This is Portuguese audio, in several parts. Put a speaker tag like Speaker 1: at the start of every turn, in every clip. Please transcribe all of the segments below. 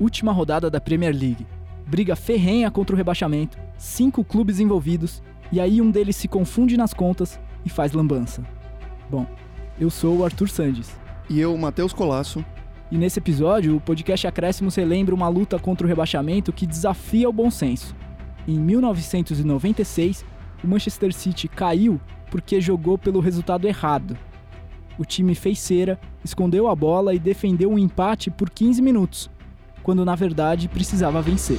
Speaker 1: Última rodada da Premier League. Briga ferrenha contra o rebaixamento, cinco clubes envolvidos, e aí um deles se confunde nas contas e faz lambança. Bom, eu sou o Arthur Sandes.
Speaker 2: E eu, Matheus Colasso.
Speaker 1: E nesse episódio, o podcast Acréscimos relembra uma luta contra o rebaixamento que desafia o bom senso. Em 1996, o Manchester City caiu porque jogou pelo resultado errado. O time fez cera, escondeu a bola e defendeu um empate por 15 minutos, quando na verdade precisava vencer.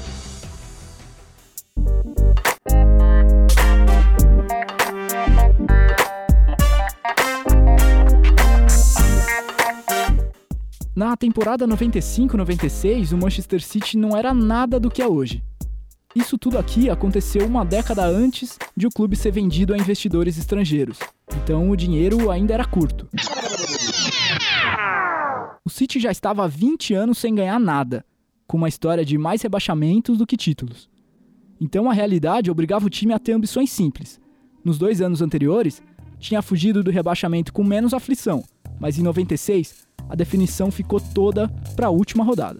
Speaker 1: Na temporada 95-96, o Manchester City não era nada do que é hoje. Isso tudo aqui aconteceu uma década antes de o clube ser vendido a investidores estrangeiros. Então o dinheiro ainda era curto. O City já estava há 20 anos sem ganhar nada, com uma história de mais rebaixamentos do que títulos. Então a realidade obrigava o time a ter ambições simples. Nos dois anos anteriores, tinha fugido do rebaixamento com menos aflição, mas em 96 a definição ficou toda para a última rodada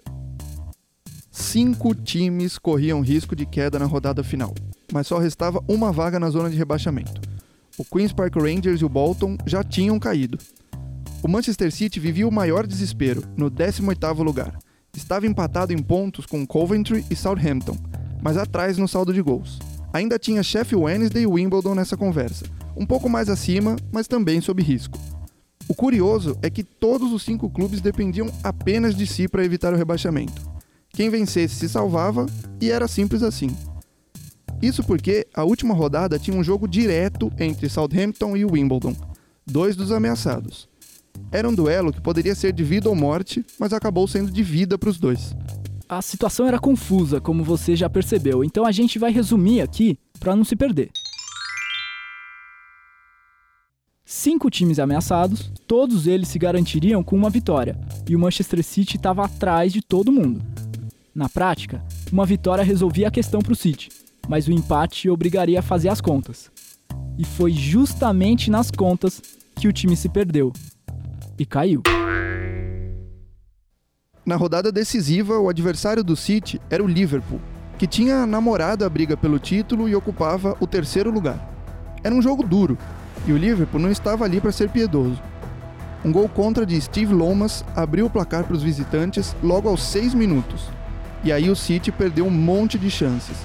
Speaker 2: cinco times corriam risco de queda na rodada final, mas só restava uma vaga na zona de rebaixamento. O Queen's Park Rangers e o Bolton já tinham caído. O Manchester City vivia o maior desespero, no 18º lugar. Estava empatado em pontos com Coventry e Southampton, mas atrás no saldo de gols. Ainda tinha Sheffield Wednesday e Wimbledon nessa conversa, um pouco mais acima, mas também sob risco. O curioso é que todos os cinco clubes dependiam apenas de si para evitar o rebaixamento. Quem vencesse se salvava e era simples assim. Isso porque a última rodada tinha um jogo direto entre Southampton e Wimbledon, dois dos ameaçados. Era um duelo que poderia ser de vida ou morte, mas acabou sendo de vida para os dois.
Speaker 1: A situação era confusa, como você já percebeu, então a gente vai resumir aqui para não se perder. Cinco times ameaçados, todos eles se garantiriam com uma vitória, e o Manchester City estava atrás de todo mundo. Na prática, uma vitória resolvia a questão para o City, mas o empate obrigaria a fazer as contas. E foi justamente nas contas que o time se perdeu e caiu.
Speaker 2: Na rodada decisiva, o adversário do City era o Liverpool, que tinha namorado a briga pelo título e ocupava o terceiro lugar. Era um jogo duro, e o Liverpool não estava ali para ser piedoso. Um gol contra de Steve Lomas abriu o placar para os visitantes logo aos seis minutos, e aí o City perdeu um monte de chances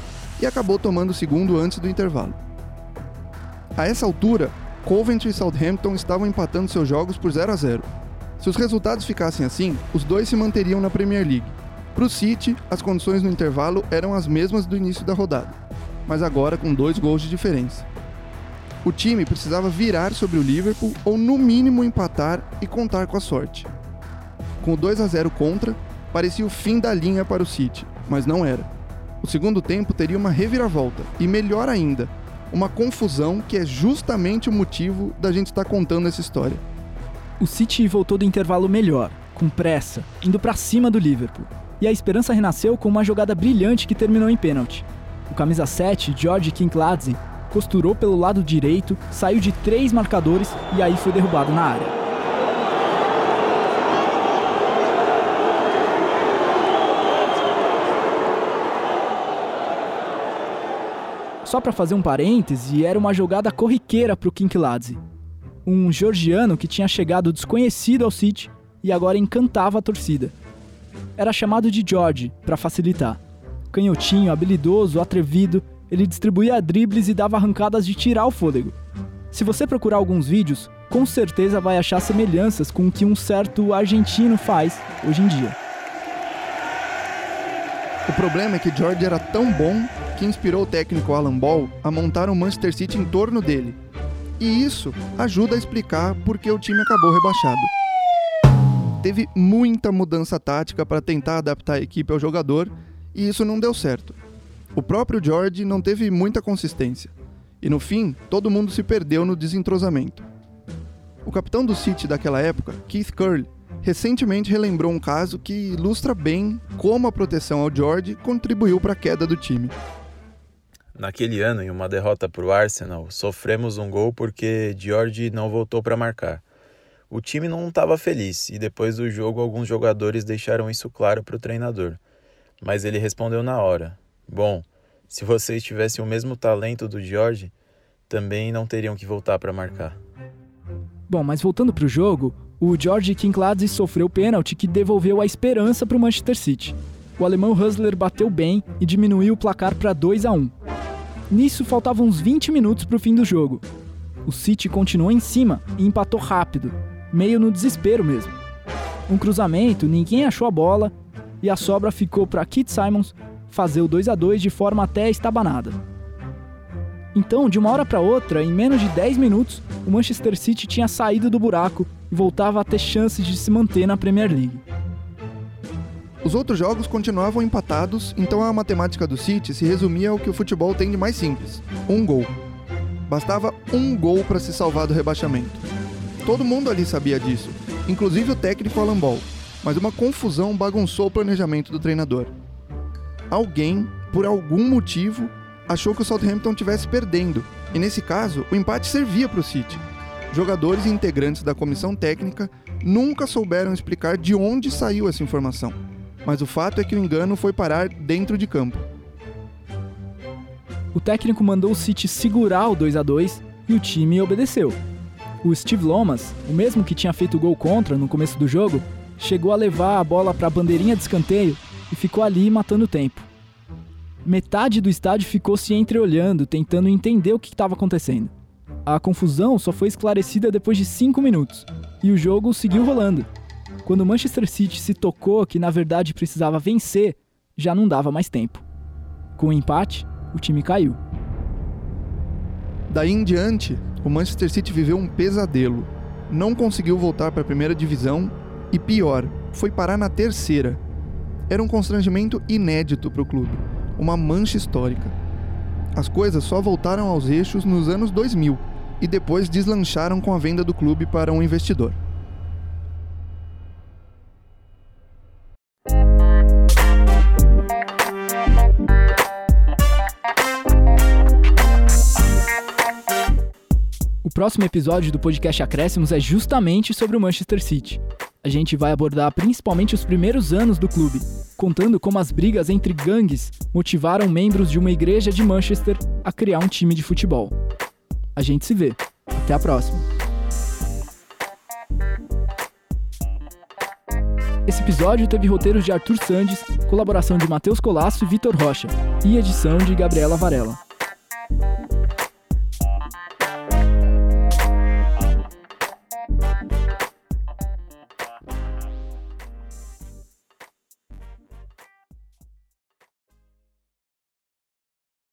Speaker 2: e acabou tomando o segundo antes do intervalo. A essa altura, Coventry e Southampton estavam empatando seus jogos por 0 a 0. Se os resultados ficassem assim, os dois se manteriam na Premier League. Para o City, as condições no intervalo eram as mesmas do início da rodada, mas agora com dois gols de diferença. O time precisava virar sobre o Liverpool ou no mínimo empatar e contar com a sorte. Com o 2 a 0 contra, parecia o fim da linha para o City, mas não era. O segundo tempo teria uma reviravolta, e melhor ainda, uma confusão que é justamente o motivo da gente estar contando essa história.
Speaker 1: O City voltou do intervalo melhor, com pressa, indo para cima do Liverpool. E a esperança renasceu com uma jogada brilhante que terminou em pênalti. O camisa 7, George Kinkladze, costurou pelo lado direito, saiu de três marcadores e aí foi derrubado na área. Só para fazer um parêntese, era uma jogada corriqueira para o Kinkladze, um georgiano que tinha chegado desconhecido ao City e agora encantava a torcida. Era chamado de George, para facilitar. Canhotinho, habilidoso, atrevido, ele distribuía dribles e dava arrancadas de tirar o fôlego. Se você procurar alguns vídeos, com certeza vai achar semelhanças com o que um certo argentino faz hoje em dia.
Speaker 2: O problema é que George era tão bom que inspirou o técnico Alan Ball a montar um Manchester City em torno dele. E isso ajuda a explicar por que o time acabou rebaixado. Teve muita mudança tática para tentar adaptar a equipe ao jogador e isso não deu certo. O próprio George não teve muita consistência. E no fim, todo mundo se perdeu no desentrosamento. O capitão do City daquela época, Keith Curley, recentemente relembrou um caso que ilustra bem como a proteção ao George contribuiu para a queda do time.
Speaker 3: Naquele ano, em uma derrota para o Arsenal, sofremos um gol porque George não voltou para marcar. O time não estava feliz e depois do jogo alguns jogadores deixaram isso claro para o treinador. mas ele respondeu na hora: Bom, se vocês tivessem o mesmo talento do George, também não teriam que voltar para marcar.
Speaker 1: Bom, mas voltando para o jogo, o George Kinkladze sofreu pênalti que devolveu a esperança para o Manchester City. O alemão Husler bateu bem e diminuiu o placar para 2 a 1. Nisso faltavam uns 20 minutos para o fim do jogo. O City continuou em cima e empatou rápido, meio no desespero mesmo. Um cruzamento, ninguém achou a bola e a sobra ficou para Kit Simons fazer o 2 a 2 de forma até estabanada. Então, de uma hora para outra, em menos de 10 minutos, o Manchester City tinha saído do buraco voltava a ter chances de se manter na Premier League.
Speaker 2: Os outros jogos continuavam empatados, então a matemática do City se resumia ao que o futebol tem de mais simples: um gol. Bastava um gol para se salvar do rebaixamento. Todo mundo ali sabia disso, inclusive o técnico Alan Ball, mas uma confusão bagunçou o planejamento do treinador. Alguém, por algum motivo, achou que o Southampton estivesse perdendo, e nesse caso, o empate servia para o City. Jogadores e integrantes da comissão técnica nunca souberam explicar de onde saiu essa informação, mas o fato é que o engano foi parar dentro de campo.
Speaker 1: O técnico mandou o City segurar o 2 a 2 e o time obedeceu. O Steve Lomas, o mesmo que tinha feito o gol contra no começo do jogo, chegou a levar a bola para a bandeirinha de escanteio e ficou ali matando tempo. Metade do estádio ficou se entreolhando, tentando entender o que estava acontecendo. A confusão só foi esclarecida depois de 5 minutos, e o jogo seguiu rolando. Quando o Manchester City se tocou que na verdade precisava vencer, já não dava mais tempo. Com o empate, o time caiu.
Speaker 2: Daí em diante, o Manchester City viveu um pesadelo. Não conseguiu voltar para a primeira divisão e, pior, foi parar na terceira. Era um constrangimento inédito para o clube uma mancha histórica. As coisas só voltaram aos eixos nos anos 2000 e depois deslancharam com a venda do clube para um investidor.
Speaker 1: O próximo episódio do podcast Acréscimos é justamente sobre o Manchester City. A gente vai abordar principalmente os primeiros anos do clube, contando como as brigas entre gangues motivaram membros de uma igreja de Manchester a criar um time de futebol. A gente se vê. Até a próxima. Esse episódio teve roteiros de Arthur Sandes, colaboração de Matheus Colasso e Vitor Rocha, e edição de Gabriela Varela.